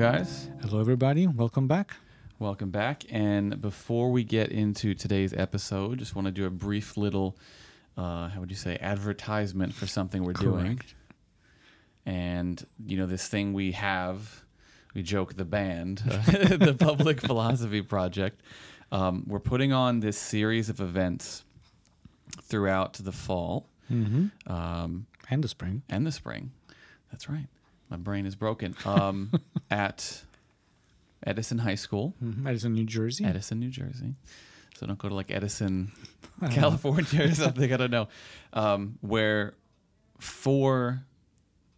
Guys. Hello, everybody. Welcome back. Welcome back. And before we get into today's episode, just want to do a brief little, uh, how would you say, advertisement for something we're doing. Correct. And, you know, this thing we have, we joke the band, the Public Philosophy Project. Um, we're putting on this series of events throughout the fall Mm-hmm. um, And the spring. and the spring. That's right. My brain is broken. Um, at Edison High School. Mhm. Madison, New Jersey. Edison, New Jersey. So don't go to like Edison, I don't know. California or something. I don't know. Um, where for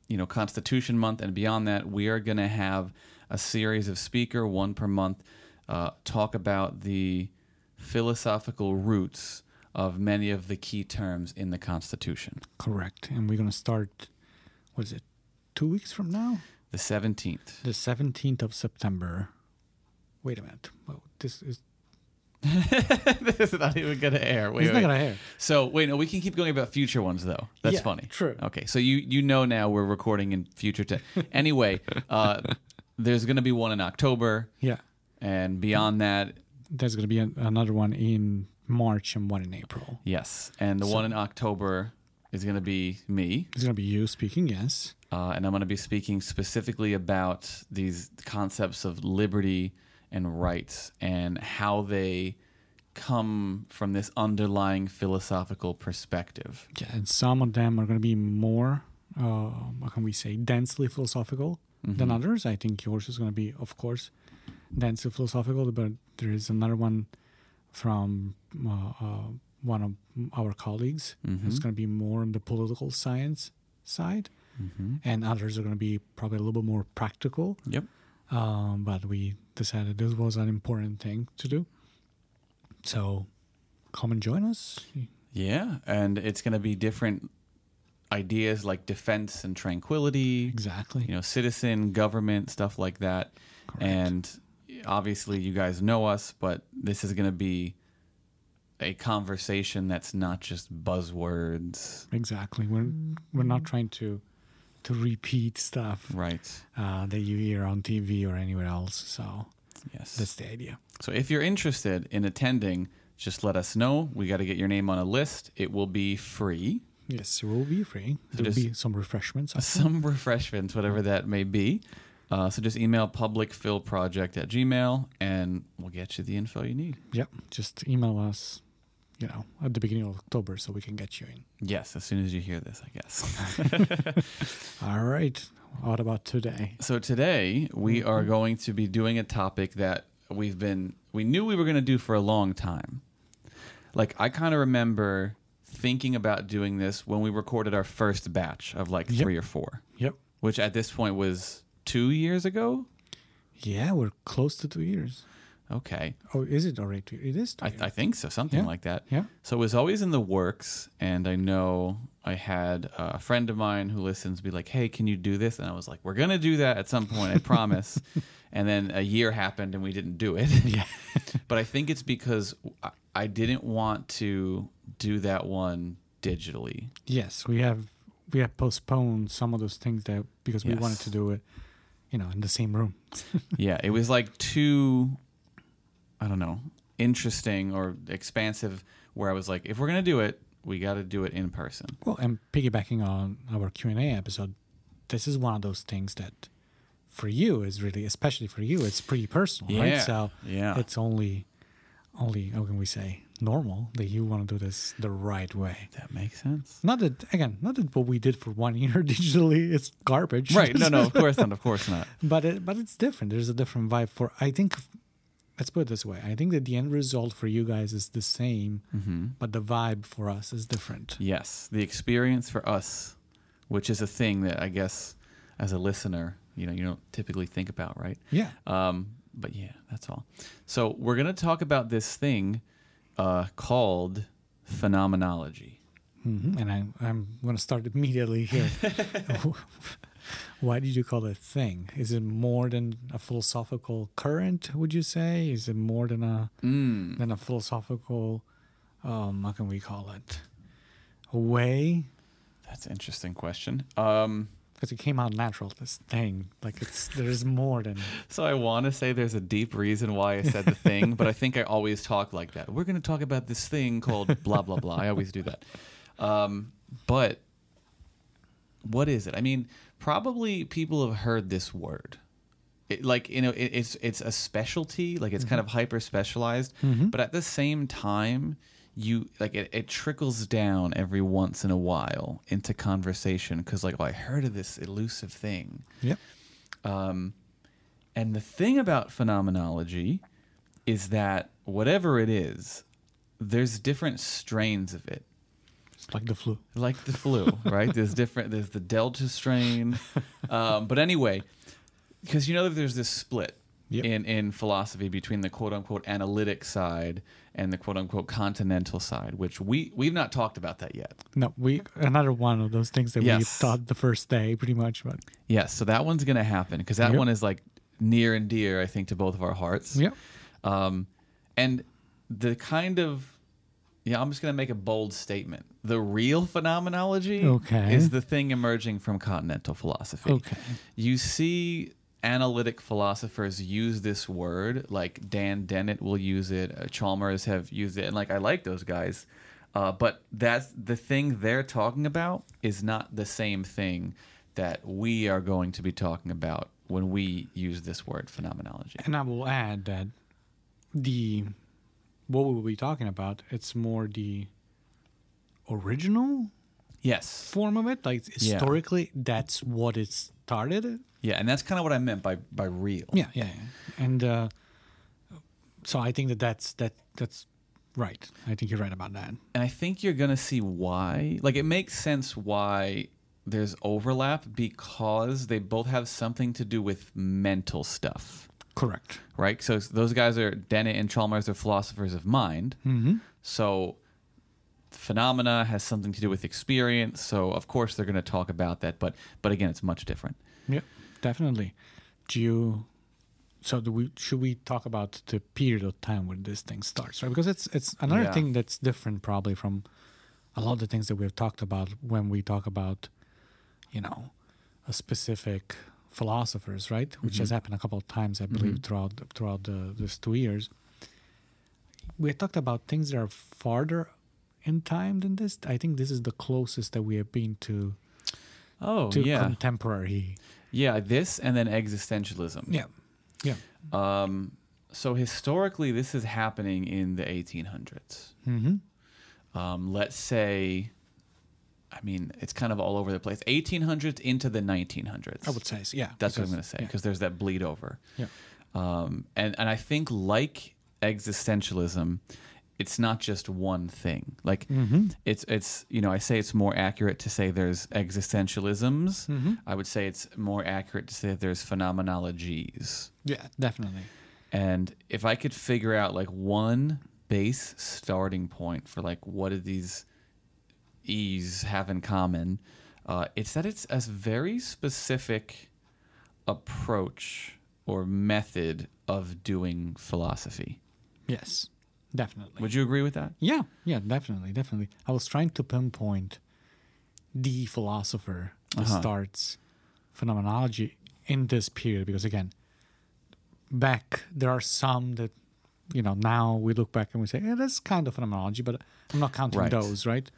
you know Constitution Month and beyond that, we are going to have a series of speaker, one per month, uh, talk about the philosophical roots of many of the key terms in the Constitution. Correct. And we're going to start, what is it, two weeks from now? The seventeenth. The 17th of September. Wait a minute. Oh, this is, this is not even going to air. Wait, it's wait. not going to air. So wait, no, we can keep going about future ones though. That's Yeah, funny. true. Okay, so you you know now we're recording in future. Te- anyway, uh, there's going to be one in October, Yeah. and beyond that, There's going to be an, another one in March and one in April. yes, and the one in October is going to be me, It's going to be you speaking, yes. Uh, and I'm going to be speaking specifically about these concepts of liberty and rights and how they come from this underlying philosophical perspective. Yeah, and some of them are going to be more, uh, what can we say, densely philosophical than Mhm. others. I think yours is going to be, of course, densely philosophical, but there is another one from uh, uh, one of our colleagues. Mhm. It's going to be more on the political science side, Mhm. and others are going to be probably a little bit more practical. Yep. Um, but we decided this was an important thing to do. So come and join us. Yeah, and it's going to be different ideas like defense and tranquility, Exactly. you know, citizen, government, stuff like that. Correct. And obviously, you guys know us, but this is going to be a conversation that's not just buzzwords, Exactly. We're we're not trying to to repeat stuff right? uh, that you hear on TV or anywhere else. So Yes. that's the idea. so if you're interested in attending, just let us know. We got to get your name on a list. It will be free. Yes, it will be free. So There'll be some refreshments. also. some refreshments, whatever that may be. Uh, so just email publicphilproject at gmail and we'll get you the info you need. Yep. Just email us, you know, at the beginning of October so we can get you in. Yes, as soon as you hear this, I guess. All right. What about today? so today we are mm-hmm. going to be doing a topic that we've been, we knew we were going to do for a long time. Like, I kind of remember thinking about doing this when we recorded our first batch of like Yep. three or four, Yep. which at this point was two years ago. Yeah, we're close to two years. Okay. Oh, is it already? It is I. I think so, something Yeah. like that. yeah. So it was always in the works, and I know I had a friend of mine who listens be like, "Hey, can you do this?" And I was like, "We're gonna do that at some point, I promise." and then a year happened, and we didn't do it. Yeah. but I think it's because I- I didn't want to do that one digitally. Yes, we have we have postponed some of those things that because we wanted to do it, you know, in the same room. yeah, it was like too, I don't know, interesting or expansive. Where I was like, if we're gonna do it, we got to do it in person. Well, and piggybacking on our Q and A episode, this is one of those things that, for you, is really, especially for you, it's pretty personal, right? Yeah, So yeah. it's only, only how can we say normal that you want to do this the right way. That makes sense. Not that again, not that what we did for one year digitally is garbage, Right. No, no, of course not. Of course not. but it, but it's different. There's a different vibe for I think, let's put it this way. I think that the end result for you guys is the same, Mm-hmm. but the vibe for us is different. Yes, the experience for us, which is a thing that I guess as a listener, you know, you don't typically think about, right? Yeah. Um, but yeah, that's all. So we're gonna talk about this thing uh, called phenomenology. hmm And I, I'm going to start immediately here. Why did you call it thing? Is it more than a philosophical current? Would you say? Is it more than a Mm. than a philosophical? Um, how can we call it? A way? That's an interesting question. Um, Because it came out natural. This thing, like it's there's more than. so I want to say there's a deep reason why I said the thing, but I think I always talk like that. We're going to talk about this thing called blah blah blah. I always do that. Um, but what is it? I mean, probably people have heard this word. It, like you know, it, it's it's a specialty. Like it's kind of hyper specialized. But at the same time, you like it, it trickles down every once in a while into conversation because like, oh, I heard of this elusive thing. Yep. Um, and the thing about phenomenology is that whatever it is, there's different strains of it. Like the flu. Like the flu, right? There's different. There's the Delta strain, um, but anyway, because you know that there's this split Yep. in in philosophy between the quote unquote analytic side and the quote unquote continental side, which we we've not talked about that yet. No, we another one of those things that we thought the first day, pretty much. But Yes, so that one's gonna happen because that Yep. one is like near and dear, I think, to both of our hearts. yeah, Um, and the kind of yeah, I'm just gonna make a bold statement. The real phenomenology Okay. is the thing emerging from continental philosophy. okay, You see analytic philosophers use this word, like Dan Dennett will use it, uh, Chalmers have used it, and like I like those guys. Uh, but that's the thing they're talking about is not the same thing that we are going to be talking about when we use this word phenomenology. and I will add that the what we will be talking about, it's more the original Yes. form of it. Like Yeah. historically, that's what it started. Yeah, and that's kind of what I meant by by real. Yeah, yeah, yeah. and uh, so I think that that's that that's right. I think you're right about that. And I think you're gonna see why. Like it makes sense why there's overlap because they both have something to do with mental stuff, Correct. right? So those guys are Dennett and Chalmers are philosophers of mind. Mm-hmm. So phenomena has something to do with experience. So of course they're gonna talk about that, but but again, it's much different. Yeah, definitely. Do you? So do we? Should we talk about the period of time when this thing starts? Right, because it's it's another Yeah. thing that's different probably from a lot of the things that we've talked about when we talk about, you know, a specific philosophers, right? Which has happened a couple of times, I believe, Mhm. throughout throughout the these two years. We talked about things that are farther in time than this. I think this is the closest that we have been to Oh to yeah, contemporary. yeah. This and then existentialism. Yeah, yeah. Um, so historically, this is happening in the 1800s. Mm-hmm. Um, let's say, I mean, it's kind of all over the place. 1800s into the 1900s. I would say, so, yeah. That's what I'm going to say yeah. because there's that bleed over. Yeah. Um, and and I think like existentialism, it's not just one thing. Like Mm-hmm. it's it's you know I say it's more accurate to say there's existentialisms. Mm-hmm. I would say it's more accurate to say there's phenomenologies. Yeah, definitely. And if I could figure out like one base starting point for like what are these E's have in common, uh, it's that it's a very specific approach or method of doing philosophy. Yes, definitely. Would you agree with that? yeah, yeah, definitely, definitely. I was trying to pinpoint the philosopher Uh-huh. starts phenomenology in this period because, again, back there are some that you know now we look back and we say, yeah, that's kind of phenomenology, but I'm not counting Right. those, right?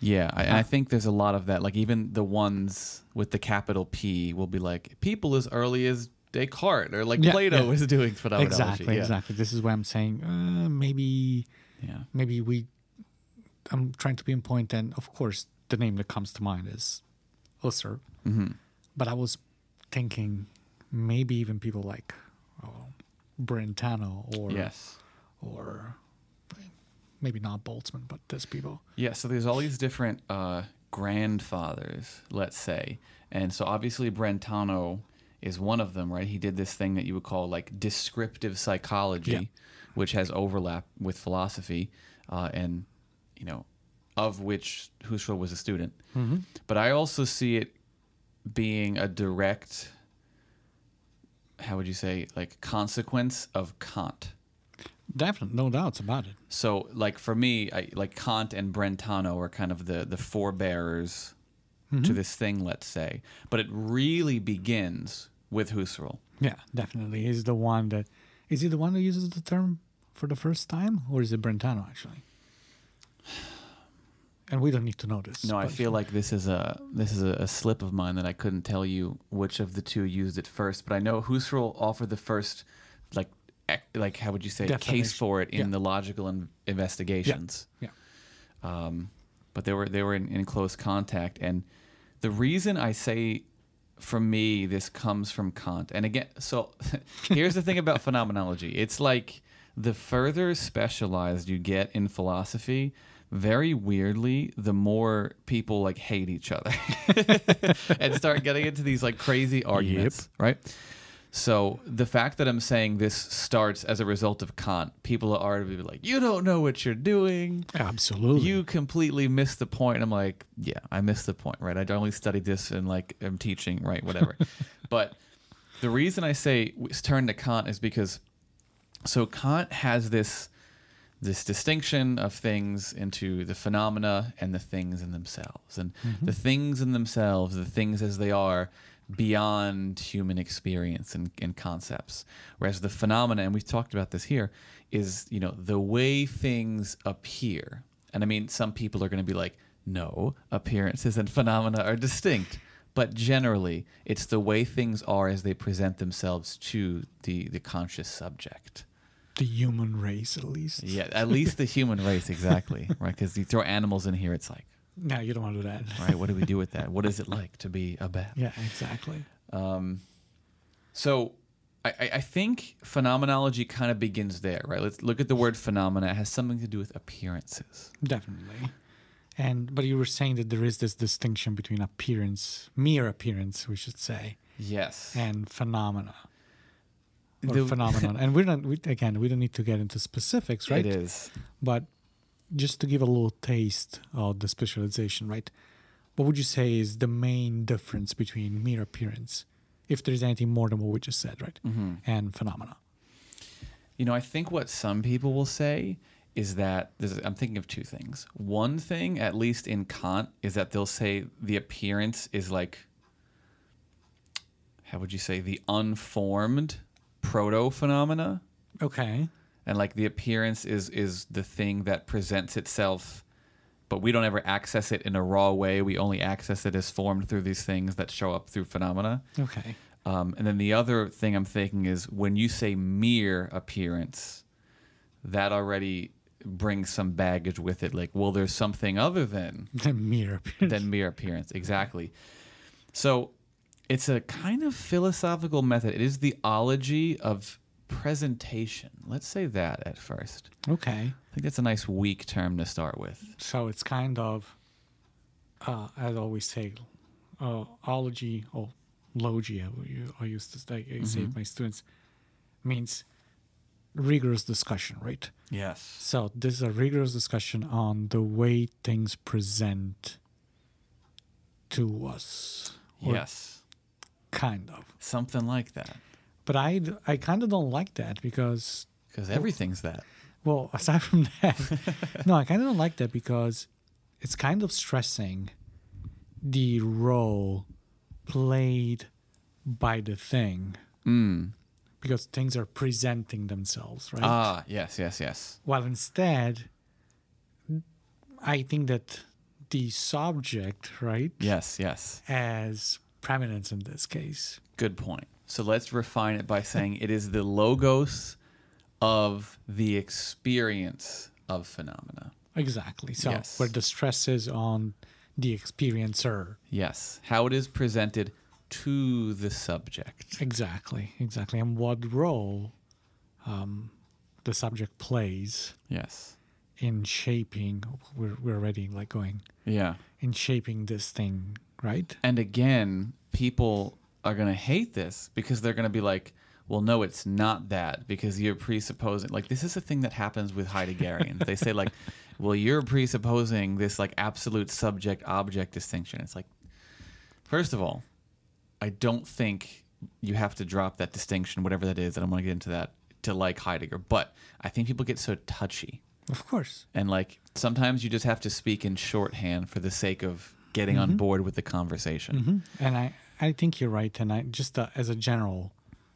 Yeah, I, I Uh, think there's a lot of that. Like even the ones with the capital P will be like people as early as Descartes or like Yeah, Plato yeah. was doing phenomenology. exactly, yeah. exactly. This is where I'm saying uh, maybe Yeah. maybe we i'm trying to pinpoint and of course the name that comes to mind is Husserl. hmm but i was thinking maybe even people like oh, Brentano or Yes. or maybe not Bolzano, but there's people. Yeah, so there's all these different uh, grandfathers, let's say. And so obviously Brentano is one of them, right? He did this thing that you would call like descriptive psychology, Yeah. which has overlap with philosophy, uh, and, you know, of which Husserl was a student. But I also see it being a direct, how would you say, like consequence of Kant. Definitely, no doubts about it. So, like for me, I, like Kant and Brentano are kind of the the forebearers to mm-hmm. this thing, let's say. But it really begins with Husserl. Yeah, definitely. He's the one that is he the one that uses the term for the first time, or is it Brentano actually? And we don't need to know this. No, I feel like this is a this is a, slip of mine that I couldn't tell you which of the two used it first. But I know Husserl offered the first, like, like how would you say, case for it in Yeah. the logical in- investigations. Yeah. um, but they were they were in, in close contact. And the reason I say, for me, this comes from Kant. And again, so here's the thing about phenomenology. It's like the further specialized you get in philosophy, very weirdly, the more people like hate each other and start getting into these like crazy arguments, right? So the fact that I'm saying this starts as a result of Kant, people are already like, "You don't know what you're doing. Absolutely. You completely missed the point." And I'm like, "Yeah, I missed the point, right? I only studied this and like I'm teaching, right? Whatever." but the reason I say turn to Kant is because so Kant has this this distinction of things into the phenomena and the things in themselves, and mm-hmm. the things in themselves, the things as they are, beyond human experience and, and concepts. Whereas the phenomena, and we've talked about this here, is you know the way things appear. And I mean, some people are going to be like, no, appearances and phenomena are distinct. But generally, it's the way things are as they present themselves to the, the conscious subject. the human race, at least. Yeah, at least the human race, exactly, right? Because you throw animals in here, it's like, No, you don't want to do that. right, what do we do with that? What is it like to be a bat? Yeah, exactly. Um, so I, I think phenomenology kind of begins there, right? Let's look at the word phenomena. It has something to do with appearances. Definitely. And but you were saying that there is this distinction between appearance, mere appearance, we should say, Yes. and phenomena or The- phenomenon. and we're not we, again, we don't need to get into specifics, right? It is. But just to give a little taste of the specialization, right? What would you say is the main difference between mere appearance, if there's anything more than what we just said, right? Mm-hmm. And phenomena. You know, I think what some people will say is that there's, I'm thinking of two things. One thing, at least in Kant, is that they'll say the appearance is like, how would you say, the unformed proto phenomena, Okay. And like the appearance is is the thing that presents itself, but we don't ever access it in a raw way. We only access it as formed through these things that show up through phenomena. Okay. Um, and then the other thing I'm thinking is when you say mere appearance, that already brings some baggage with it. Like, well, there's something other than The mere appearance. than mere appearance. Exactly. So it's a kind of philosophical method. It is the ology of presentation. Let's say that at first. okay. I think that's a nice weak term to start with. So it's kind of, uh, as I always say, uh, ology or logia, you- I used to say, I say to my students, means rigorous discussion, right? Yes. So this is a rigorous discussion on the way things present to us. Yes. Kind of. Something like that. But I, I kind of don't like that because Because everything's that. Well, aside from that, no, I kind of don't like that because it's kind of stressing the role played by the thing Mm. because things are presenting themselves, right? Ah, yes, yes, yes. While instead, I think that the subject, right, Yes, yes. As preeminence in this case. Good point. So let's refine it by saying it is the logos of the experience of phenomena. Exactly. So Yes. where the stress is on the experiencer. Yes, how it is presented to the subject. Exactly, exactly. And what role um, the subject plays Yes. in shaping. We're we're already like going Yeah. in shaping this thing, right? And again, people are going to hate this because they're going to be like, well, no, it's not that because you're presupposing. Like, this is a thing that happens with Heideggerians. they say, like, well, you're presupposing this, like, absolute subject object distinction. It's like, first of all, I don't think you have to drop that distinction, whatever that is. I don't want to get into that to like Heidegger, but I think people get so touchy. Of course. And like sometimes you just have to speak in shorthand for the sake of getting on board with the conversation. hmm And I, I think you're right. And I just uh, as a general,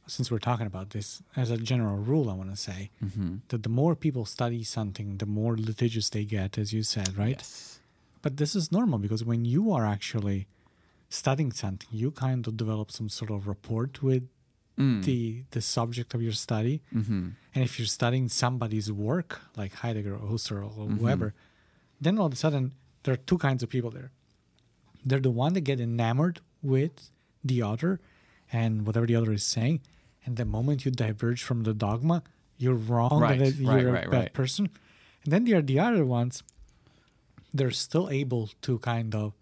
since we're talking about this, as a general rule, I want to say Mm-hmm. that the more people study something, the more litigious they get, as you said, right? Yes. But this is normal because when you are actually studying something, you kind of develop some sort of rapport with Mm. the the subject of your study. Mm-hmm. And if you're studying somebody's work, like Heidegger or Husserl or Mm-hmm. whoever, then all of a sudden there are two kinds of people there. They're the one that get enamored with the other and whatever the other is saying. And the moment you diverge from the dogma, you're wrong Right, and right, you're right, a bad right. person. And then there are the other ones, they're still able to kind of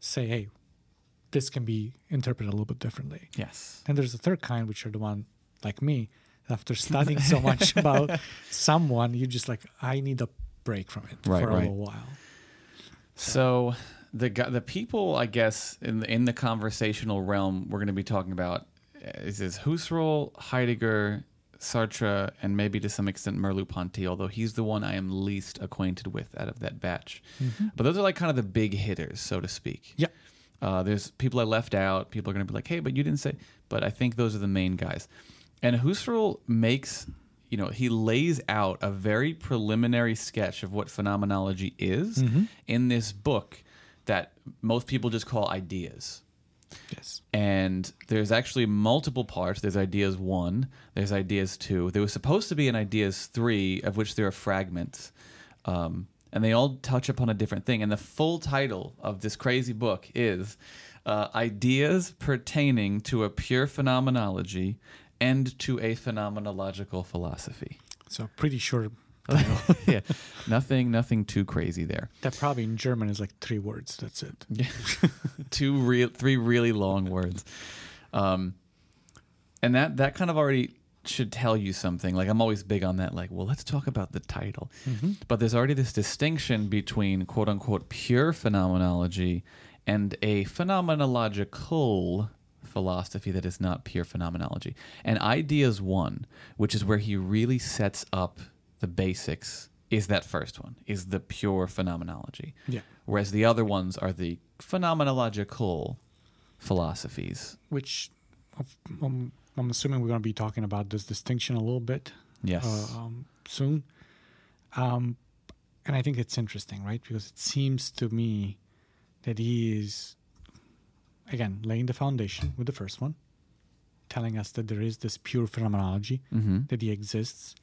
say, hey, this can be interpreted a little bit differently. Yes. And there's a third kind, which are the one like me. After studying so much about someone, you just like, I need a break from it for a little while. So the the people, I guess, in the, in the conversational realm, we're going to be talking about uh, is is Husserl, Heidegger, Sartre, and maybe to some extent Merleau-Ponty. Although he's the one I am least acquainted with out of that batch. But those are like kind of the big hitters, so to speak. Yeah. Uh, there's people I left out. People are going to be like, "Hey, but you didn't say." But I think those are the main guys. And Husserl makes, you know, he lays out a very preliminary sketch of what phenomenology is in this book that most people just call ideas. Yes. And there's actually multiple parts. There's ideas one, there's ideas two. There was supposed to be an ideas three, of which there are fragments. Um, and they all touch upon a different thing. And the full title of this crazy book is uh, Ideas Pertaining to a Pure Phenomenology and to a Phenomenological Philosophy. So pretty sure yeah, nothing, nothing too crazy there. that probably in German is like three words. That's it. Yeah. Two real three really long words. Um and that that kind of already should tell you something. Like I'm always big on that like, well, let's talk about the title. But there's already this distinction between quote unquote pure phenomenology and a phenomenological philosophy that is not pure phenomenology. And ideas 1, which is where he really sets up the basics, is that first one, is the pure phenomenology Yeah. whereas the other ones are the phenomenological philosophies. Which um, I'm assuming we're going to be talking about this distinction a little bit Yes. uh, um, soon. Um, and I think it's interesting, right? Because it seems to me that he is, again, laying the foundation with the first one, telling us that there is this pure phenomenology, mm-hmm. that he exists,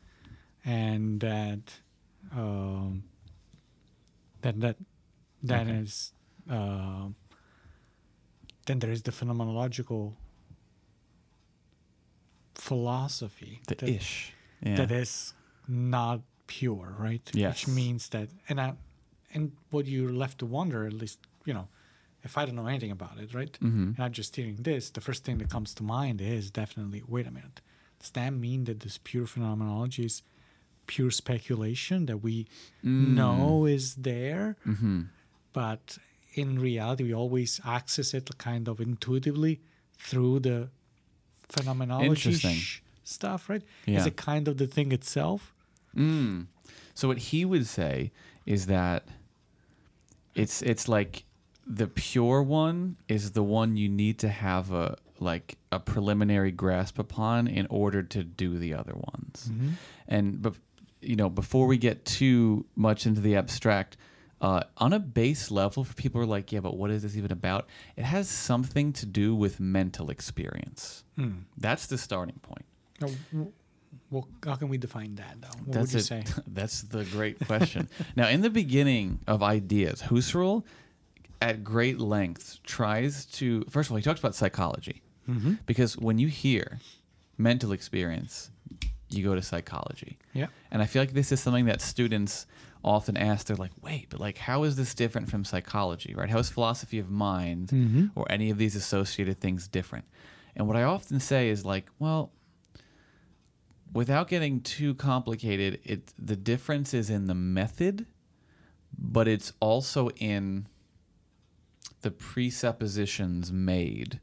and that um, that that that Okay. is uh, then there is the phenomenological philosophy The that, ish. Yeah. that is not pure, right? Yes. Which means that, and I, and what you're left to wonder, at least, you know, if I don't know anything about it, right? Mhm. And I'm just hearing this, the first thing that comes to mind is definitely, wait a minute, does that mean that this pure phenomenology is pure speculation that we Mm. know is there, Mm-hmm. but in reality, we always access it kind of intuitively through the phenomenology sh- stuff, right? Yeah. Is it kind of the thing itself? Mm. So what he would say is that it's it's like the pure one is the one you need to have a like a preliminary grasp upon in order to do the other ones. And but you know, before we get too much into the abstract, uh, on a base level, for people who are like, yeah, but what is this even about? It has something to do with mental experience. Hmm. That's the starting point. Well, how can we define that, though? What That's would you it. say? That's the great question. now, in the beginning of ideas, Husserl, at great length, tries to. First of all, he talks about psychology Mm-hmm. because when you hear mental experience, you go to psychology. Yeah. And I feel like this is something that students often ask. They're like, wait, but like, how is this different from psychology, right? How is philosophy of mind Mm-hmm. or any of these associated things different? And what I often say is like, well, without getting too complicated, it the difference is in the method, but it's also in the presuppositions made.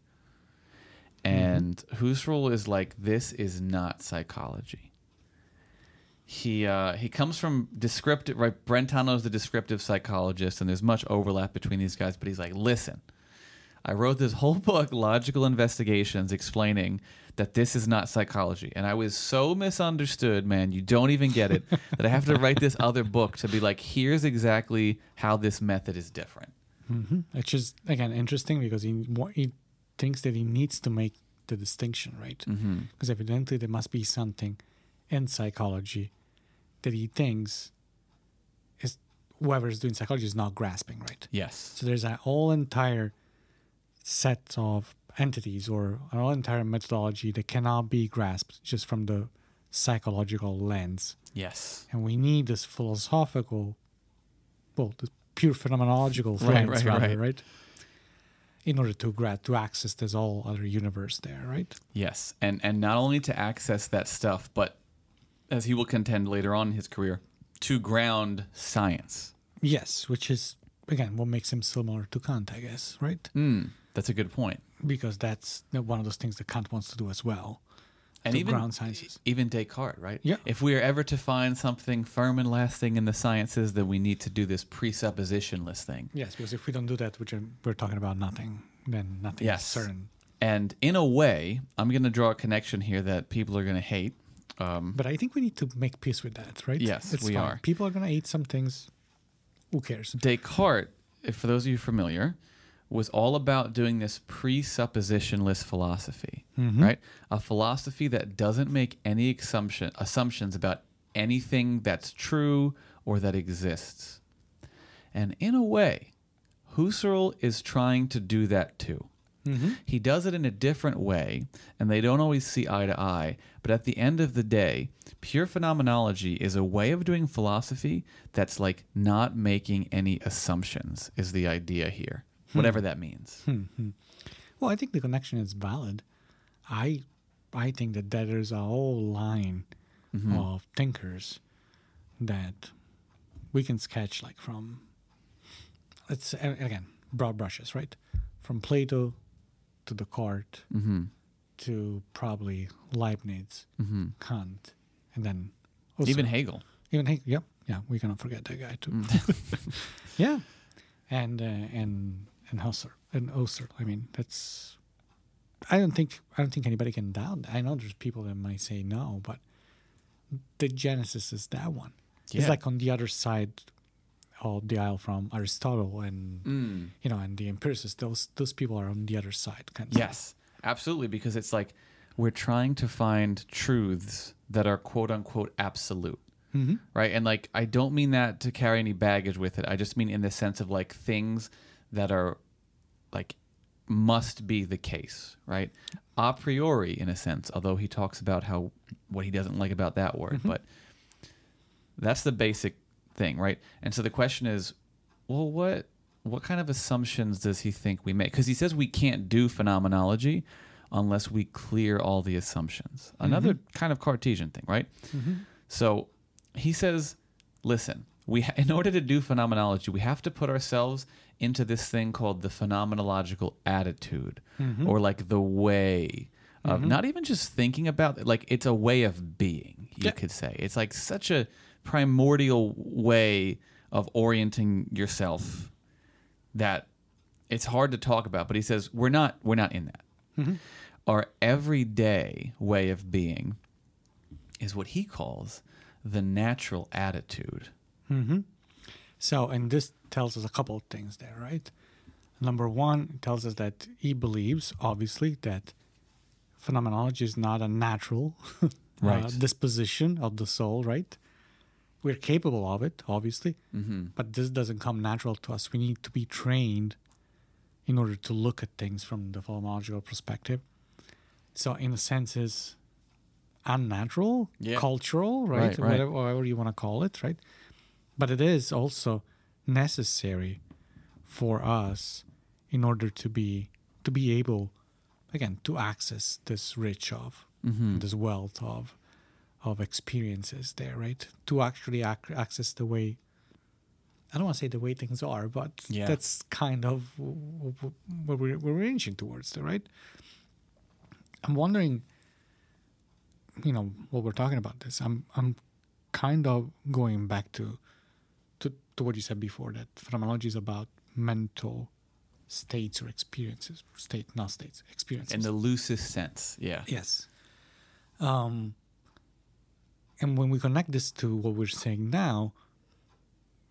And whose Husserl is like, this is not psychology. He uh, he comes from descriptive right. Brentano's the descriptive psychologist, and there's much overlap between these guys. But he's like, listen, I wrote this whole book, Logical Investigations, explaining that this is not psychology. And I was so misunderstood, man, you don't even get it, that I have to write this other book to be like, here's exactly how this method is different. Mm-hmm. Which is again interesting because he he thinks that he needs to make the distinction, right? Mm-hmm. Because evidently there must be something in psychology that he thinks is whoever is doing psychology is not grasping, right? Yes. So there's a whole entire set of entities or an whole entire methodology that cannot be grasped just from the psychological lens. Yes. And we need this philosophical, well, the pure phenomenological Right, lens, right, rather, right. right? In order to grab to access this whole other universe there, right? Yes. And and not only to access that stuff, but as he will contend later on in his career, to ground science. Yes, which is again what makes him similar to Kant, I guess, right? Mm, that's a good point. Because that's one of those things that Kant wants to do as well. And to even ground sciences. even Descartes, right? Yeah. If we are ever to find something firm and lasting in the sciences, then we need to do this presuppositionless thing. Yes, because if we don't do that, which we're talking about nothing, then nothing Yes. is certain. And in a way, I'm going to draw a connection here that people are going to hate. Um, But I think we need to make peace with that, right? Yes, we fine. are. People are going to hate some things. Who cares? Descartes, if for those of you familiar, was all about doing this presuppositionless philosophy, Mhm. right? A philosophy that doesn't make any assumption assumptions about anything that's true or that exists. And in a way, Husserl is trying to do that too. Mm-hmm. He does it in a different way, and they don't always see eye to eye. But at the end of the day, pure phenomenology is a way of doing philosophy that's like not making any assumptions, is the idea here, whatever that means. Hmm. Well, I think the connection is valid. I, I think that there's a whole line Mm-hmm. of thinkers that we can sketch like from. Let's again broad brushes, right? From Plato to Descartes Mm-hmm. to probably Leibniz, Mm-hmm. Kant, and then Even Hegel. Even Hegel, yep, yeah, we cannot forget that guy too. Mm. yeah, and uh, and and Husserl and Husserl. I mean, that's. I don't think I don't think anybody can doubt. That. I know there's people that might say no, but the genesis is that one. Yeah. It's like on the other side of the aisle from Aristotle and Mm. you know and the empiricists. Those those people are on the other side. Kind of Yes, absolutely. Because it's like we're trying to find truths that are quote unquote absolute. hmm right? And like, I don't mean that to carry any baggage with it. I just mean in the sense of like things that are like must be the case, right? A priori, in a sense, although he talks about how what he doesn't like about that word, mm-hmm. but that's the basic thing, right? And so the question is, well, what what kind of assumptions does he think we make? Because he says we can't do phenomenology unless we clear all the assumptions. Mm-hmm. Another kind of Cartesian thing, right? Mm-hmm. So he says, listen, we ha- in order to do phenomenology, we have to put ourselves into this thing called the phenomenological attitude, mm-hmm. or like the way of mm-hmm. not even just thinking about it, like it's a way of being. You Yeah. could say it's like such a primordial way of orienting yourself that it's hard to talk about. But he says we're not we're not in that. Mm-hmm. Our everyday way of being is what he calls the natural attitude. So, and this tells us a couple of things there, right? Number one, it tells us that he believes, obviously, that phenomenology is not a natural uh, Right. disposition of the soul, right? We're capable of it, obviously, Mm-hmm. but this doesn't come natural to us. We need to be trained in order to look at things from the phenomenological perspective. So, in a sense, is unnatural, Yeah. cultural, right? Right, right. Whatever, whatever you want to call it, right? But it is also necessary for us in order to be to be able again to access this rich of Mm-hmm. this wealth of of experiences there right to actually ac- access the way i don't want to say the way things are but Yeah. that's kind of w- w- where we're, we're inching towards there right i'm wondering you know what we're talking about this i'm i'm kind of going back to to, what you said before that phenomenology is about mental states or experiences state not states experiences In the loosest sense. Yeah. Yes. Um, and when we connect this to what we're saying now,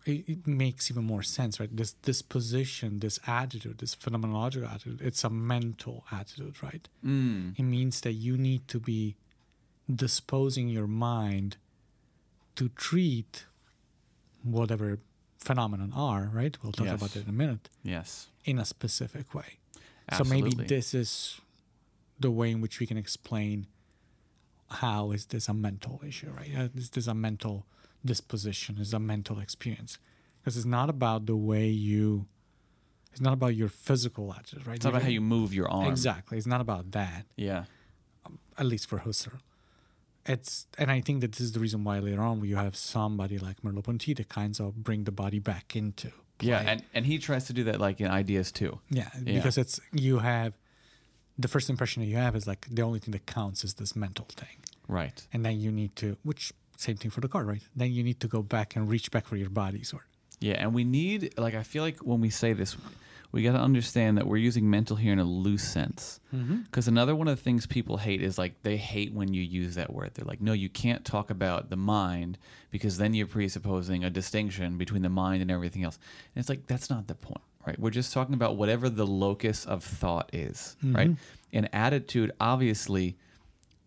it, it makes even more sense, right? This disposition, this attitude, this phenomenological attitude, it's a mental attitude, right? Mm. It means that you need to be disposing your mind to treat whatever phenomenon are, right? We'll talk Yes. about it in a minute Yes. in a specific way. Absolutely. So maybe this is the way in which we can explain how is this a mental issue, right? Is this a mental disposition? Is a mental experience? Because it's not about the way you. It's not about your physical attitude, right? It's not about how you move your arm. Exactly. It's not about that. Yeah. At least for Husserl. It's and I think that this is the reason why later on you have somebody like Merleau-Ponty that kinds of bring the body back into. Yeah, and, and he tries to do that like in ideas too. Yeah, Yeah. because it's you have the first impression that you have is like the only thing that counts is this mental thing, Right. and then you need to, which same thing for Descartes, right? Then you need to go back and reach back for your body, sort. Yeah, and we need like I feel like when we say this, we got to understand that we're using mental here in a loose sense. Mm-hmm. Because another one of the things people hate is like they hate when you use that word. They're like, no, you can't talk about the mind because then you're presupposing a distinction between the mind and everything else. And it's like that's not the point, right? We're just talking about whatever the locus of thought is, right? In attitude, obviously,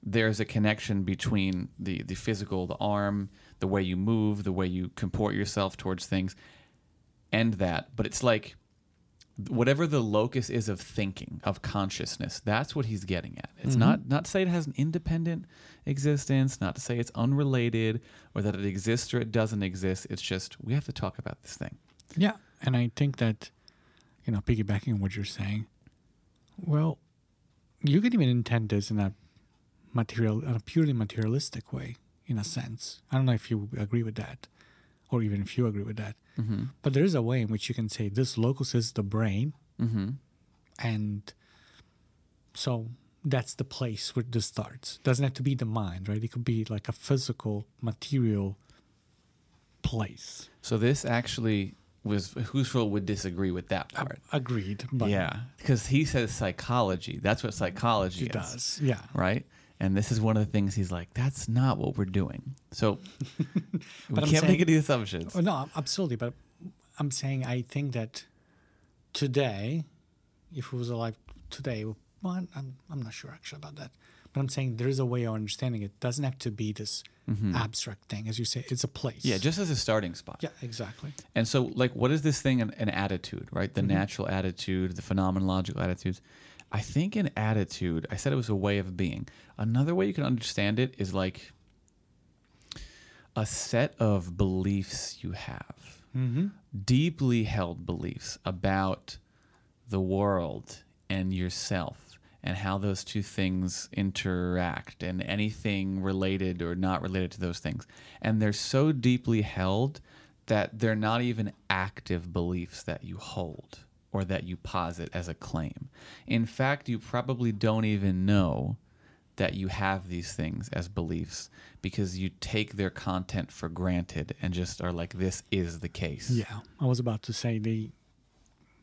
there's a connection between the the physical, the arm, the way you move, the way you comport yourself towards things, and that. But it's like whatever the locus is of thinking, of consciousness, that's what he's getting at. It's mm-hmm. not not to say it has an independent existence, not to say it's unrelated or that it exists or it doesn't exist. It's just we have to talk about this thing. Yeah, and I think that, you know, piggybacking on what you're saying, well, you could even intend this in a material, in a purely materialistic way, in a sense. I don't know if you agree with that, or even if you agree with that. Mm-hmm. But there is a way in which you can say this locus is the brain, Mm-hmm. and so that's the place where this starts. Doesn't have to be the mind, right? It could be like a physical, material place. So this actually was Husserl would disagree with that part. Agreed. But yeah, because he says psychology. That's what psychology does. Yeah. right? And this is one of the things he's like, that's not what we're doing. So we can't saying- make any assumptions. Oh, no, absolutely. But I'm saying I think that today, if it was alive today, well, I'm, I'm, not sure actually about that. But I'm saying there is a way of understanding it. it doesn't have to be this abstract thing, as you say. It's a place. Mm-hmm. Yeah, just as a starting spot. yeah, exactly. And so, like, what is this thing? An, an attitude, right? The natural attitude, the phenomenological attitudes. I think an attitude, I said it was a way of being. Another way you can understand it is like a set of beliefs you have, Mm-hmm. deeply held beliefs about the world and yourself and how those two things interact and anything related or not related to those things. And they're so deeply held that they're not even active beliefs that you hold or that you posit as a claim. In fact, you probably don't even know that you have these things as beliefs because you take their content for granted and just are like this is the case. Yeah, I was about to say the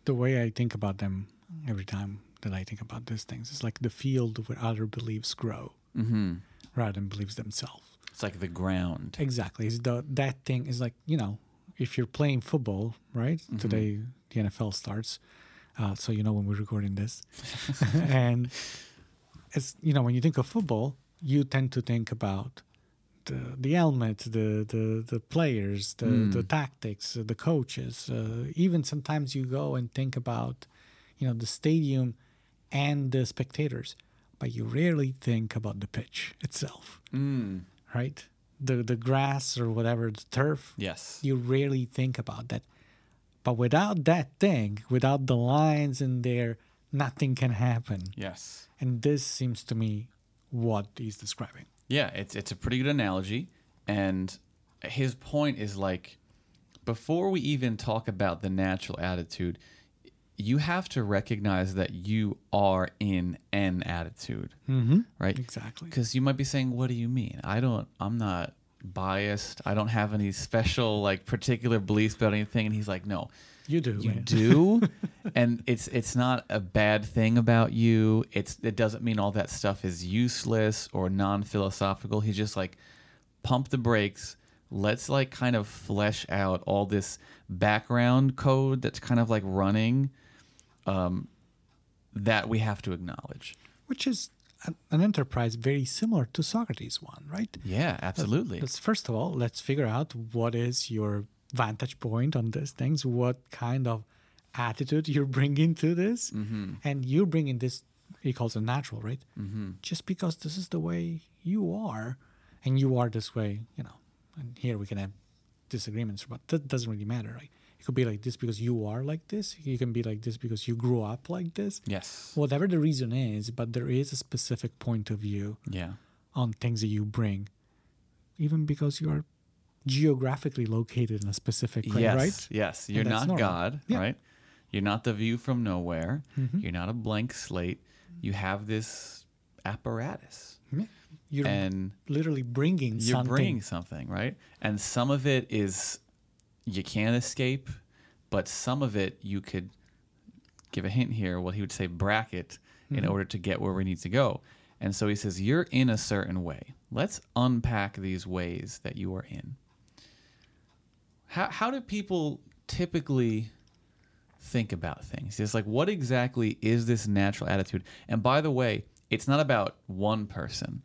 the way I think about them every time that I think about these things is like the field where other beliefs grow Mhm. rather than beliefs themselves. It's like the ground. Exactly. Is the that thing is like you know if you're playing football, right? Today the NFL starts, uh, so you know when we're recording this, and it's you know when you think of football, you tend to think about the the helmet, the the the players, the the tactics, the coaches. Uh, even sometimes you go and think about you know the stadium and the spectators. but you rarely think about the pitch itself, Mm. right? The the grass or whatever, the turf, Yes. you rarely think about that. But without that thing, without the lines in there, nothing can happen. Yes. And this seems to me what he's describing. Yeah, it's it's a pretty good analogy, and his point is like, before we even talk about the natural attitude, you have to recognize that you are in an attitude, Mm-hmm. right? Exactly. Because you might be saying, "What do you mean? I don't. I'm not biased. I don't have any special like particular beliefs about anything." And he's like, "No, You do. you man. do and it's it's not a bad thing about you it's it doesn't mean all that stuff is useless or non-philosophical he's just like pump the brakes let's like kind of flesh out all this background code that's kind of like running um that we have to acknowledge Which is an, enterprise very similar to Socrates one, right? yeah absolutely Let's first of all, let's figure out what is your vantage point on these things, what kind of attitude you're bringing to this, mm-hmm. and you're bringing this. He calls it natural, right? Mm-hmm. Just because this is the way you are, and you are this way, you know. And here we can have disagreements, but that doesn't really matter, right? It could be like this because you are like this. You can be like this because you grew up like this. yes Whatever the reason is, but there is a specific point of view yeah on things that you bring, even because you are geographically located in a specific place, yes right? yes you're not normal. god Yeah. right you're not the view from nowhere Mhm. You're not a blank slate. You have this apparatus, Yeah. You're and literally bringing you're something. bringing something, right? And some of it is you can't escape, but some of it you could give a hint here. What he would say, bracket, in Mhm. order to get where we need to go. And so he says, You're in a certain way. Let's unpack these ways that you are in. How, how do people typically think about things? It's like, what exactly is this natural attitude? And by the way, it's not about one person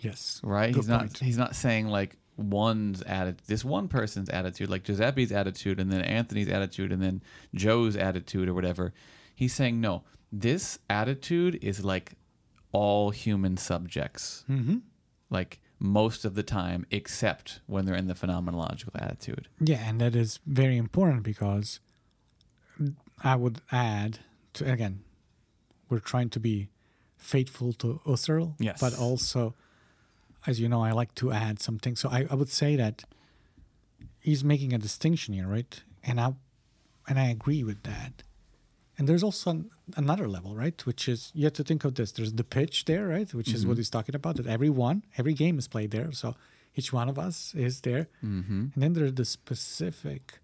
Yes. right? Good he's not point. he's not saying like one's attitude, this one person's attitude, like Giuseppe's attitude, and then Anthony's attitude, and then Joe's attitude, or whatever. He's saying no, this attitude is like all human subjects, hmm like most of the time, except when they're in the phenomenological attitude. Yeah, and that is very important because I would add to again, we're trying to be faithful to Husserl, Yes. but also, as you know, I like to add something. So I, I would say that he's making a distinction here, right? And I and I agree with that. And there's also an, another level, right? Which is you have to think of this. There's the pitch there, right? Which is what he's talking about. That everyone, every game is played there. So each one of us is there. Mm-hmm. And then there's the specific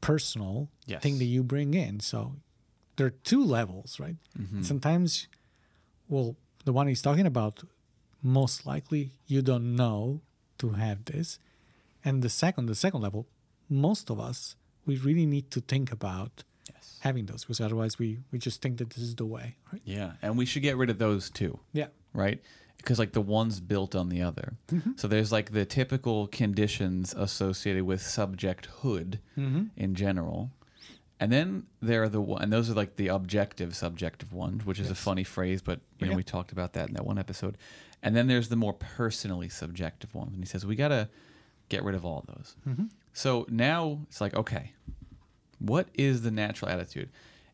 personal Yes. thing that you bring in. So there are two levels, right? Mm-hmm. Sometimes, well, the one he's talking about, most likely you don't know to have this. And the second, the second level, most of us, we really need to think about Yes. having those because otherwise we, we just think that this is the way, right? Yeah, and we should get rid of those too. Yeah. right? Because like the one's built on the other. So there's like the typical conditions associated with subjecthood Mm-hmm. in general. And then there are the and those are like the objective subjective ones, which is a funny phrase, but you know we talked about that in that one episode. And then there's the more personally subjective ones, and he says we gotta get rid of all those. Mm-hmm. So now it's like, okay, what is the natural attitude?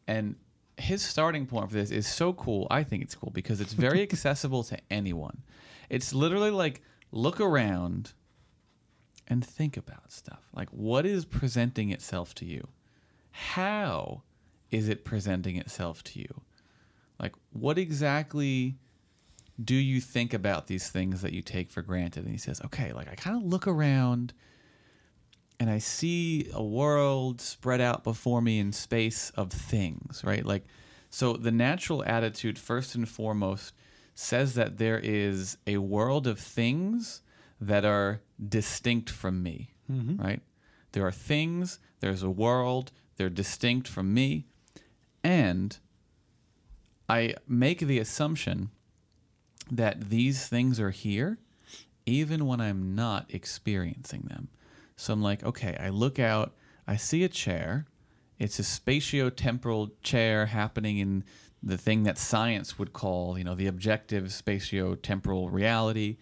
And his starting point for this is so cool. I think it's cool because it's very accessible to anyone. It's literally like look around and think about stuff. Like what is presenting itself to you? How is it presenting itself to you? Like what exactly do you think about these things that you take for granted? And he says, okay, like I kind of look around and I see a world spread out before me in space of things, right? Like, so the natural attitude, first and foremost, says that there is a world of things that are distinct from me, Mm-hmm. right? There are things, there's a world, they're distinct from me, and I make the assumption that these things are here even when I'm not experiencing them. So I'm like, okay, I look out, I see a chair. It's a spatio-temporal chair happening in the thing that science would call, you know, the objective spatio-temporal reality.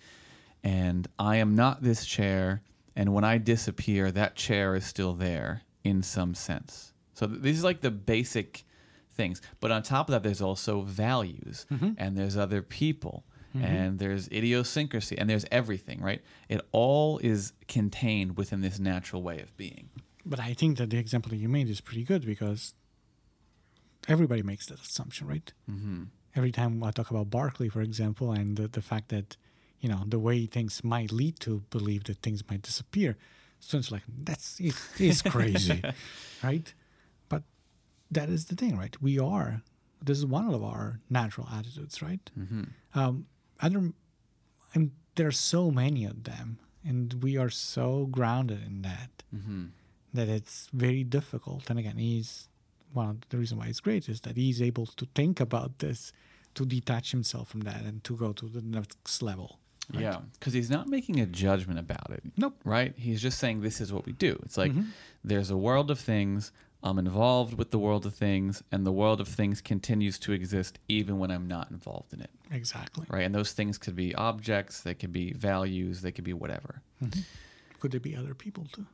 And I am not this chair, and when I disappear, that chair is still there in some sense. So th- these are like the basic things. But on top of that, there's also values, mm-hmm. and there's other people, and there's idiosyncrasy, and there's everything, right? It all is contained within this natural way of being. But I think that the example that you made is pretty good because everybody makes that assumption, right? Mm-hmm. Every time I talk about Berkeley, for example, and the, the fact that, you know, the way things might lead to believe that things might disappear, students are like, that's it is crazy, right? But that is the thing, right? We are, this is one of our natural attitudes, right? Mm-hmm. um, other and there are so many of them and we are so grounded in that Mm-hmm. that it's very difficult and again he's one of the reason why it's great is that he's able to think about this to detach himself from that and to go to the next level right? Yeah, because he's not making a judgment about it. Nope. Right? He's just saying this is what we do. It's like Mhm. there's a world of things. I'm involved with the world of things, and the world of things continues to exist even when I'm not involved in it. exactly Right? And those things could be objects, they could be values, they could be whatever. Mhm. could there be other people too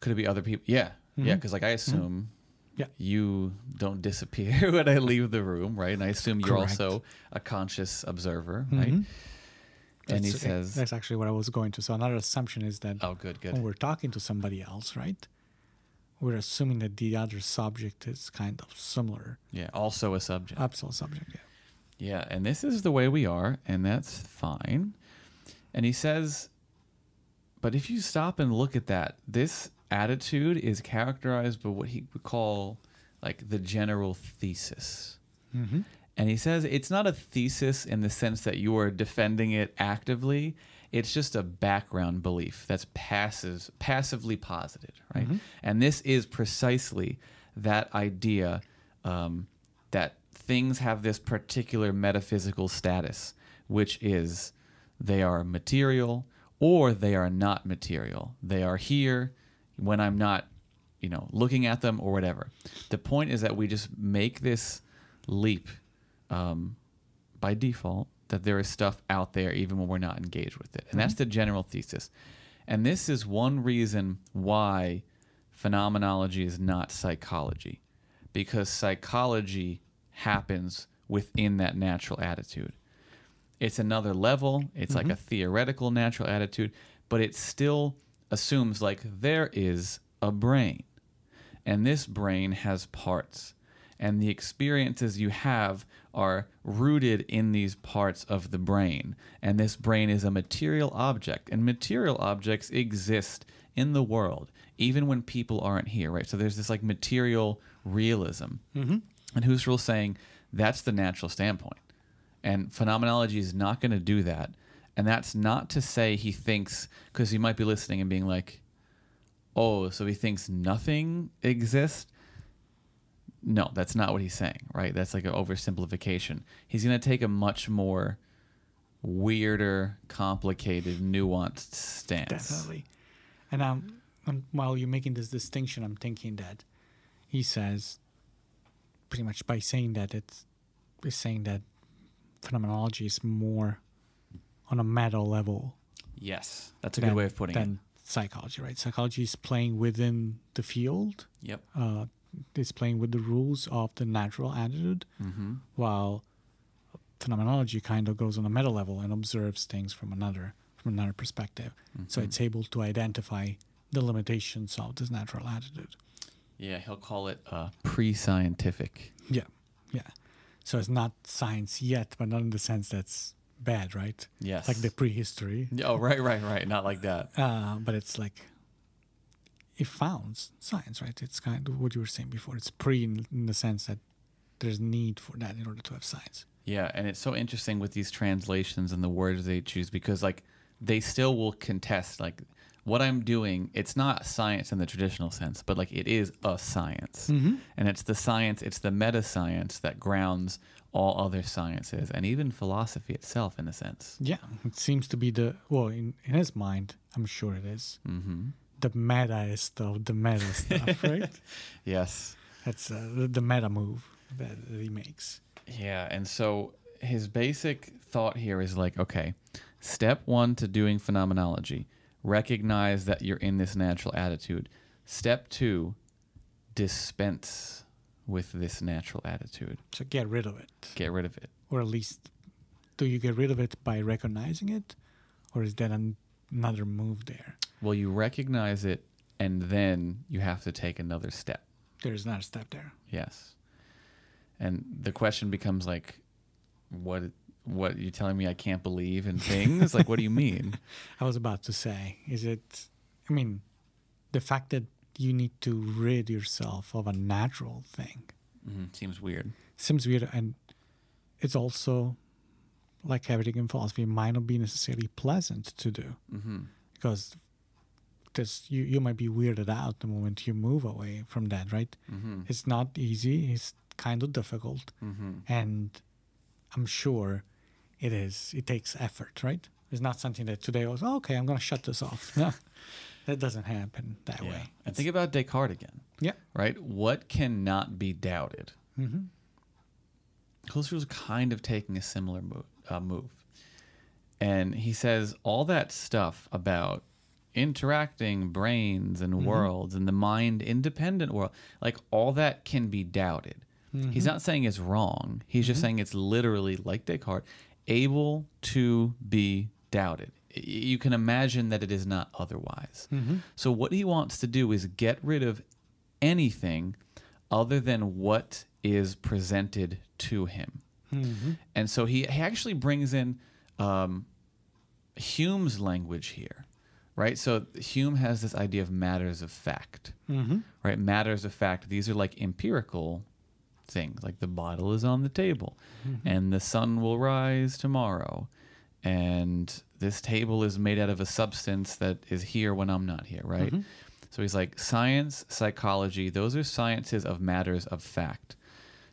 Could it be other people? Yeah. Yeah, Mhm. because like I assume Yeah. you don't disappear when I leave the room, right? And I assume you're Correct. also a conscious observer, right? Mhm. And he That's- says, that's actually what i was going to so another assumption is that "Oh, good, good." when we're talking to somebody else right we're assuming that the other subject is kind of similar Yeah, also a subject. absolute subject yeah Yeah, and this is the way we are, and that's fine. And he says, but if you stop and look at that, this attitude is characterized by what he would call like the general thesis. mm-hmm. And he says it's not a thesis in the sense that you are defending it actively. It's just a background belief that's passive, passively posited, right? Mhm. And this is precisely that idea um, that things have this particular metaphysical status, which is they are material or they are not material. They are here when I'm not, you know, looking at them or whatever. The point is that we just make this leap um, by default that there is stuff out there even when we're not engaged with it. And that's mm-hmm. the general thesis. And this is one reason why phenomenology is not psychology, because psychology happens within that natural attitude. It's another level, it's like mm-hmm. a theoretical natural attitude, but it still assumes like there is a brain. And this brain has parts. And the experiences you have are rooted in these parts of the brain. And this brain is a material object. And material objects exist in the world, even when people aren't here, right? So there's this like material realism. Mm-hmm. And Husserl's saying that's the natural standpoint. And phenomenology is not going to do that. And that's not to say he thinks, because he might be listening and being like, oh, so he thinks nothing exists? No, that's not what he's saying, right? That's like an oversimplification. He's going to take a much more weirder, complicated, nuanced stance. Definitely. And um, um, while you're making this distinction, I'm thinking that he says, pretty much by saying that, it's, it's saying that phenomenology is more on a meta level Yes, that's a than, good way of putting it. than psychology, right? Psychology is playing within the field, Yep. uh, it's playing with the rules of the natural attitude, Mm-hmm. while phenomenology kind of goes on a meta level and observes things from another from another perspective. So Mm-hmm. it's able to identify the limitations of this natural attitude. Yeah, he'll call it uh, pre-scientific. Yeah, yeah. So it's not science yet, but not in the sense that's bad, right? Yes. Like the prehistory. Oh, right, right, right. Not like that. Uh, but it's like it founds science, right? It's kind of what you were saying before. It's pre in, in the sense that there's need for that in order to have science. Yeah, and it's so interesting with these translations and the words they choose because like they still will contest like what I'm doing, it's not science in the traditional sense, but like it is a science. Mm-hmm. And it's the science, it's the meta science that grounds all other sciences and even philosophy itself in a sense. Yeah, it seems to be the well in, in his mind. I'm sure it is Mhm. The meta stuff, the meta stuff, right? Yes. That's uh, the, meta move that, that he makes. Yeah, and so his basic thought here is like, okay, step one to doing phenomenology, recognize that you're in this natural attitude. Step two, dispense with this natural attitude. So get rid of it. Get rid of it. Or at least, do you get rid of it by recognizing it? Or is that an, another move there? Well, you recognize it, and then you have to take another step. There's not a step there. Yes. And the question becomes like, what? What you telling me? I can't believe in things? like, what do you mean? I was about to say, is it? I mean, the fact that you need to rid yourself of a natural thing Mhm, Seems weird. seems weird, and it's also like everything in philosophy might not be necessarily pleasant to do hmm because this you you might be weirded out the moment you move away from that, right? hmm It's not easy. It's kind of difficult, hmm and I'm sure it is. It takes effort, right? It's not something that today was oh, okay. I'm going to shut this off. No, that doesn't happen that Yeah. way. And think about Descartes again. Yeah. Right? What cannot be doubted? hmm Husserl's kind of taking a similar move, uh, move. And he says all that stuff about interacting brains and mm-hmm. worlds and the mind independent world, like all that can be doubted. He's mm-hmm. not saying it's wrong. He's just mm-hmm. saying it's literally, like Descartes, able to be doubted. You can imagine that it is not otherwise. So, what he wants to do is get rid of anything other than what is presented to him. And so he, he actually brings in um, Hume's language here, right? So Hume has this idea of matters of fact, hmm right? Matters of fact. These are like empirical things, like the bottle is on the table, and the sun will rise tomorrow, and this table is made out of a substance that is here when I'm not here, right? So he's like science, psychology. Those are sciences of matters of fact.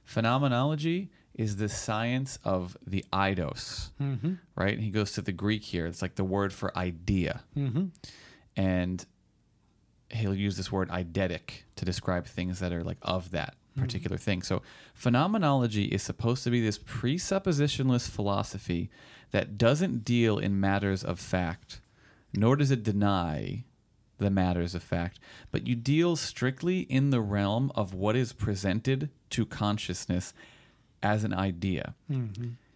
Phenomenology is the science of the eidos, hmm right? And he goes to the Greek here. It's like the word for idea. hmm And he'll use this word eidetic to describe things that are like of that particular thing. So phenomenology is supposed to be this presuppositionless philosophy that doesn't deal in matters of fact, nor does it deny the matters of fact, but you deal strictly in the realm of what is presented to consciousness as an idea. hmm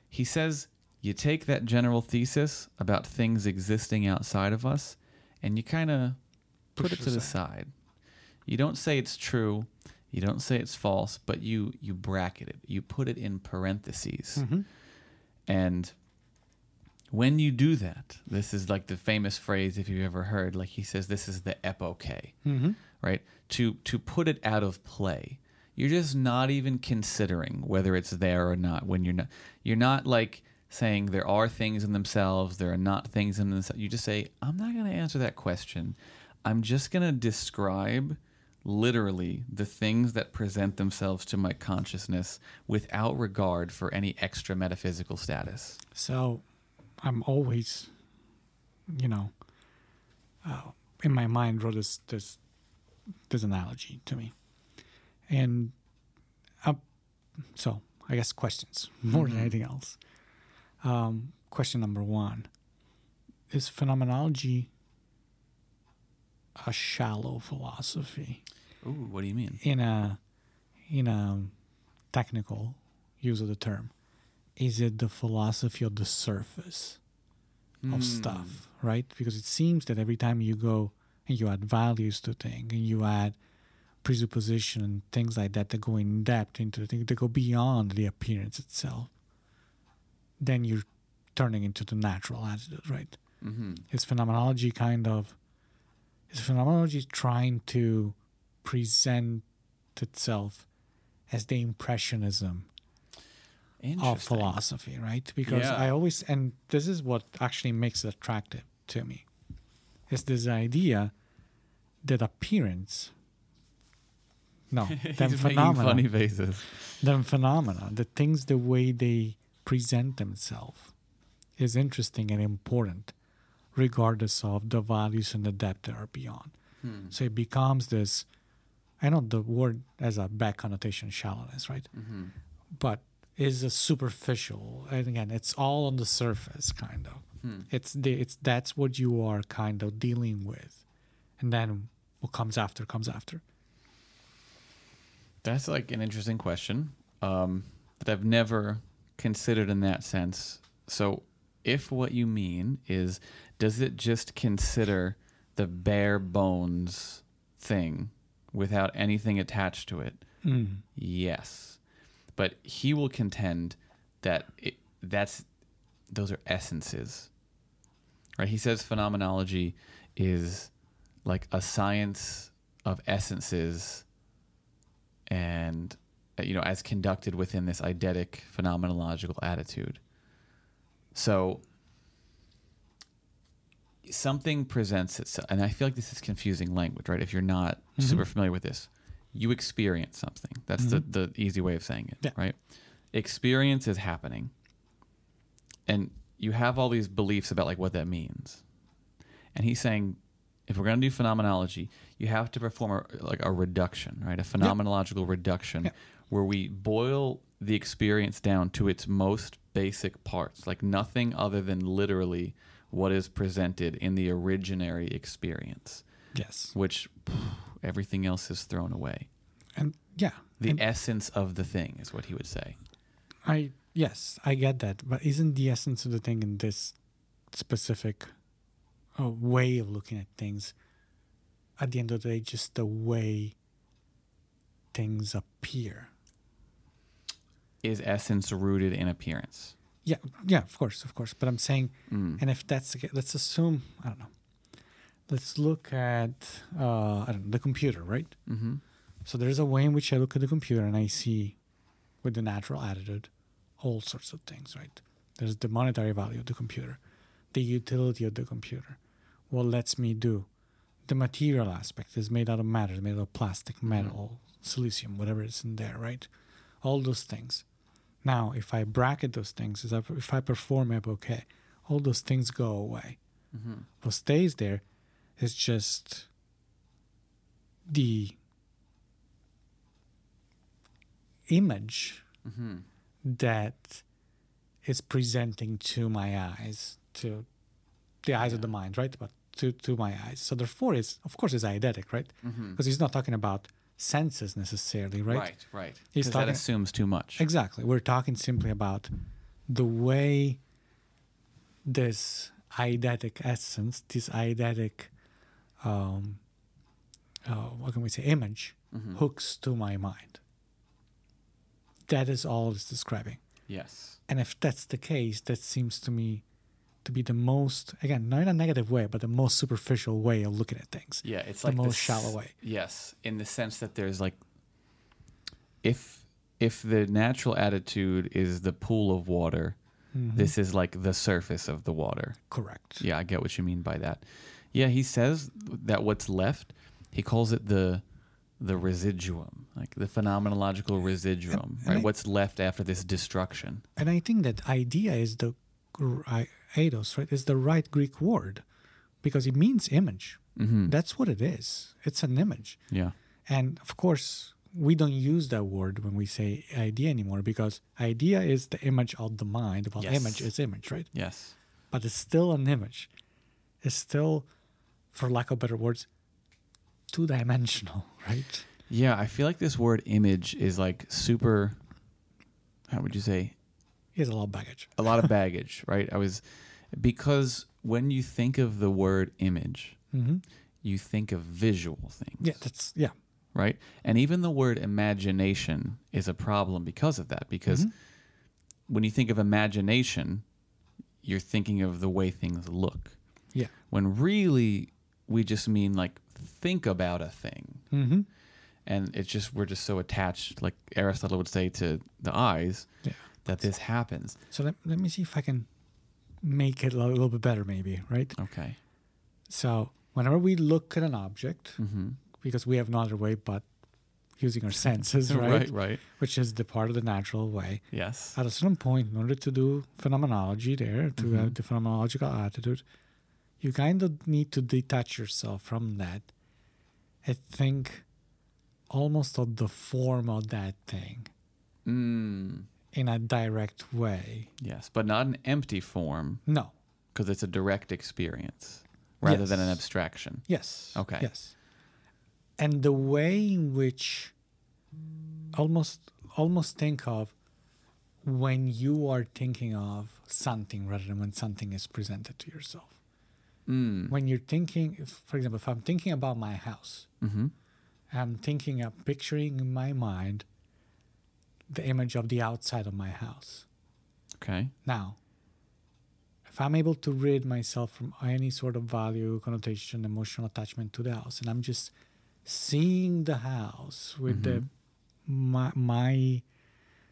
He says you take that general thesis about things existing outside of us and you kind of put it to the side. You don't say it's true, you don't say it's false, but you you bracket it. You put it in parentheses. hmm And when you do that, this is like the famous phrase if you've ever heard like he says this is the epoche hmm right? To to put it out of play. You're just not even considering whether it's there or not when you're not you're not like saying there are things in themselves, there are not things in themselves. You just say, I'm not going to answer that question. I'm just going to describe literally the things that present themselves to my consciousness without regard for any extra metaphysical status. So I'm always, you know, uh, in my mind wrote this this this analogy to me, and uh, so I guess questions more than Mhm. anything else. Um, question number one: Is phenomenology a shallow philosophy Ooh, what do you mean? in a in a technical use of the term? Is it the philosophy of the surface? Hmm. of stuff, right? Because it seems that every time you go and you add values to things and you add presupposition and things like that that go in depth into the thing, that go beyond the appearance itself, then you're turning into the natural attitude, right? Mm-hmm. Is phenomenology kind of is phenomenology trying to present itself as the impressionism of philosophy, right? Because Yeah. I always, and this is what actually makes it attractive to me, is this idea that appearance, no, them phenomena, funny faces. then phenomena, the things the way they present themselves is interesting and important, regardless of the values and the depth that are beyond. Hmm. So it becomes this. I know the word has a bad connotation, shallowness, right? Mm-hmm. but is a superficial, and again, it's all on the surface, kind of. Hmm. It's the it's that's what you are kind of dealing with, and then what comes after comes after. That's like an interesting question um, that I've never considered in that sense. So, if what you mean is, does it just consider the bare bones thing without anything attached to it? Mm. Yes, but he will contend that it, that's those are essences, right? He says phenomenology is like a science of essences, and uh, you know, as conducted within this eidetic phenomenological attitude. So something presents itself, and I feel like this is confusing language, right? If you're not super familiar with this, you experience something. That's the, the easy way of saying it, Yeah. right? Experience is happening, and you have all these beliefs about like what that means. And he's saying, if we're going to do phenomenology, you have to perform a, like a reduction, right? A phenomenological reduction, Yeah. where we boil the experience down to its most basic parts, like nothing other than literally what is presented in the originary experience, Yes, which phew, everything else is thrown away. and yeah, The and essence of the thing is what he would say. I yes, I get that, but isn't the essence of the thing in this specific uh, way of looking at things at the end of the day just the way things appear? Is essence rooted in appearance? Yeah, yeah, of course, of course. But I'm saying, Mm. and if that's the let's assume I don't know. Let's look at uh, I don't know the computer, right? Mm-hmm. So there's a way in which I look at the computer and I see, with the natural attitude, all sorts of things, right? There's the monetary value of the computer, the utility of the computer, what lets me do. The material aspect is made out of matter, made out of plastic, metal, silicium, whatever is in there, right? All those things. Now, if I bracket those things, if if I perform epoche, all those things go away. Mm-hmm. What stays there is just the image Mm-hmm. that is presenting to my eyes, to the eyes of the mind, right? But to, to my eyes. So therefore, it's of course it's eidetic, right? Mm-hmm. Because he's not talking about senses necessarily, right? Right, right. He's Because that assumes too much. Exactly. We're talking simply about the way this eidetic essence, this eidetic, um, uh, what can we say, image, Mhm. hooks to my mind. That is all it's describing. Yes. And if that's the case, that seems to me to be the most, again, not in a negative way, but the most superficial way of looking at things. Yeah, it's like The like most shallow way. Yes, in the sense that there's like, if if the natural attitude is the pool of water, Mhm. this is like the surface of the water. Correct. Yeah, I get what you mean by that. Yeah, he says that what's left, he calls it the the residuum, like the phenomenological residuum, and right? I- what's left after this destruction? And I think that idea is the I- eidos, right? Is the right Greek word because it means image. hmm That's what it is. It's an image. Yeah. And of course, we don't use that word when we say idea anymore because idea is the image of the mind. Well, Yes. image is image, right? Yes. But it's still an image. It's still, for lack of better words, two dimensional, right? Yeah, I feel like this word image is like super. How would you say? He has a lot of baggage. a lot of baggage, right? I was because when you think of the word image, hmm you think of visual things, Yeah, that's yeah. right? And even the word imagination is a problem because of that. Because Mhm. when you think of imagination, you're thinking of the way things look. Yeah. When really we just mean like think about a thing, hmm and it's just we're just so attached, like Aristotle would say, to the eyes Yeah. That this happens. So let, let me see if I can make it a little bit better, maybe, right? Okay. So whenever we look at an object, Mm-hmm. because we have no other way but using our senses, right? right. Right. Which is the part of the natural way. Yes. At a certain point, in order to do phenomenology there, to Mhm. have the phenomenological attitude, you kind of need to detach yourself from that and think almost of the form of that thing Mm. In a direct way. Yes, but not an empty form No. because it's a direct experience rather than an abstraction. Yes. Okay. Yes. And the way in which almost almost think of when you are thinking of something rather than when something is presented to yourself. Mm. When you're thinking, if, for example, if I'm thinking about my house, Mm-hmm. I'm thinking of picturing in my mind the image of the outside of my house. Okay. Now, if I'm able to rid myself from any sort of value, connotation, emotional attachment to the house, and I'm just seeing the house with the my, my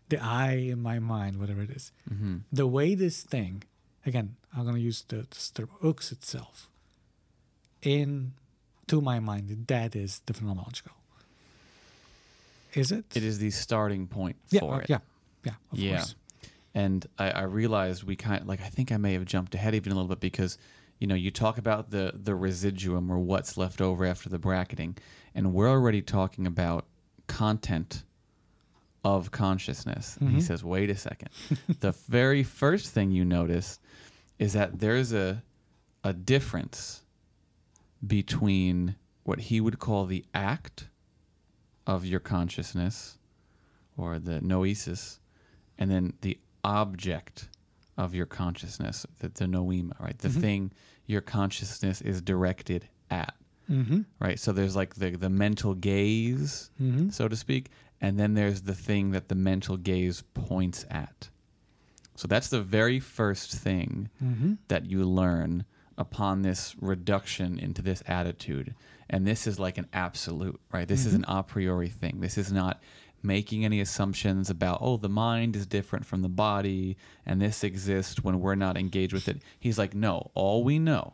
the eye in my mind, whatever it is, Mm-hmm. the way this thing, again, I'm gonna use the, the term hooks itself in to my mind, that is the phenomenological. Is it? It is the starting point Yeah, for uh, it. yeah, yeah, of Yeah. course. And I, I realized we kind like I think I may have jumped ahead even a little bit because you know you talk about the the residuum or what's left over after the bracketing, and we're already talking about content of consciousness. And he says, "Wait a second. the very first thing you notice is that there's a a difference between what he would call the act of your consciousness or the noesis and then the object of your consciousness, the, the noema, right? The Mhm. thing your consciousness is directed at, Mm-hmm. right? So there's like the, the mental gaze, Mm-hmm. so to speak, and then there's the thing that the mental gaze points at. So that's the very first thing Mm-hmm. that you learn upon this reduction into this attitude. And this is like an absolute, right? This is an a priori thing. This is not making any assumptions about, oh, the mind is different from the body and this exists when we're not engaged with it. He's like, no, all we know,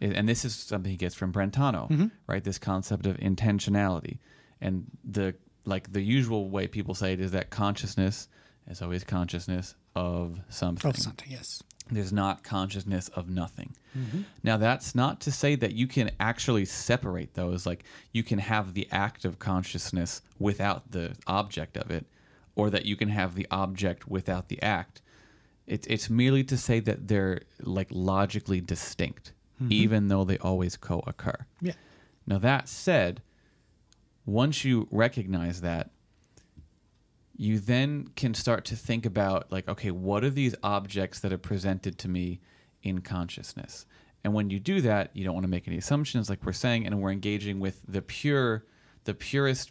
is, and this is something he gets from Brentano, Mhm. right? This concept of intentionality. And the like the usual way people say it is that consciousness is always consciousness of something. Of something, yes. There's not consciousness of nothing. Mm-hmm. Now, that's not to say that you can actually separate those. Like, you can have the act of consciousness without the object of it, or that you can have the object without the act. It's it's merely to say that they're like logically distinct, even though they always co occur. Yeah. Now, that said, once you recognize that, you then can start to think about, like, okay, what are these objects that are presented to me in consciousness? And when you do that, you don't want to make any assumptions, like we're saying, and we're engaging with the pure, the purest.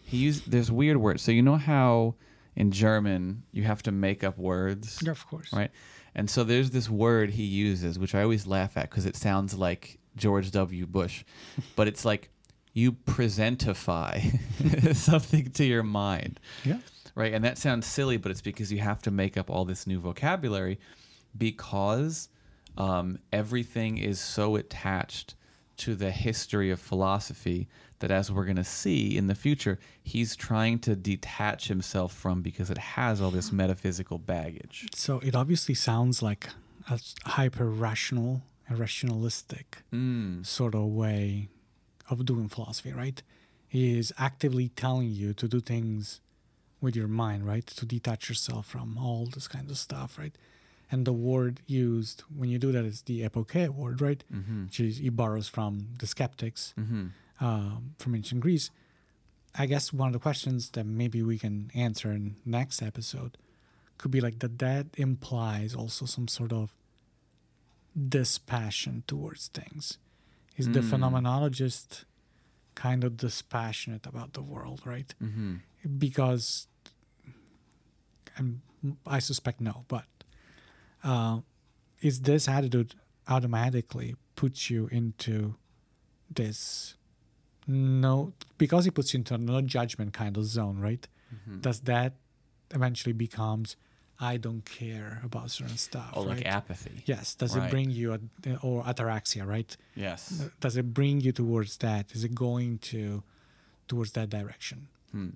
He used there's weird words. So you know how in German you have to make up words Yeah, of course. right? And so there's this word he uses, which I always laugh at because it sounds like George W. Bush, but it's like you presentify something to your mind, Yeah. Right? And that sounds silly, but it's because you have to make up all this new vocabulary because um, everything is so attached to the history of philosophy that, as we're going to see in the future, he's trying to detach himself from because it has all this metaphysical baggage. So it obviously sounds like a hyper rational, rationalistic Mm. sort of way of doing philosophy, right? He is actively telling you to do things with your mind, right? To detach yourself from all this kind of stuff, right? And the word used when you do that is the epoche word, right? Mm-hmm. Which is, he borrows from the skeptics Mm-hmm. um, from ancient Greece. I guess one of the questions that maybe we can answer in next episode could be like that that implies also some sort of dispassion towards things. Is the Mm. phenomenologist kind of dispassionate about the world, right? Mm-hmm. Because and I suspect no, but uh, is this attitude automatically puts you into this no because it puts you into a no judgment kind of zone, right? Mm-hmm. Does that eventually becomes I don't care about certain stuff? Oh, like right? apathy. Yes. Does Right. it bring you a, or ataraxia, right? Yes. Does it bring you towards that? Is it going to towards that direction? Hmm.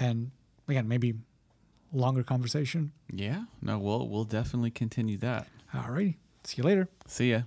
And again, maybe longer conversation. Yeah. No, we'll we'll definitely continue that. All righty. See you later. See ya.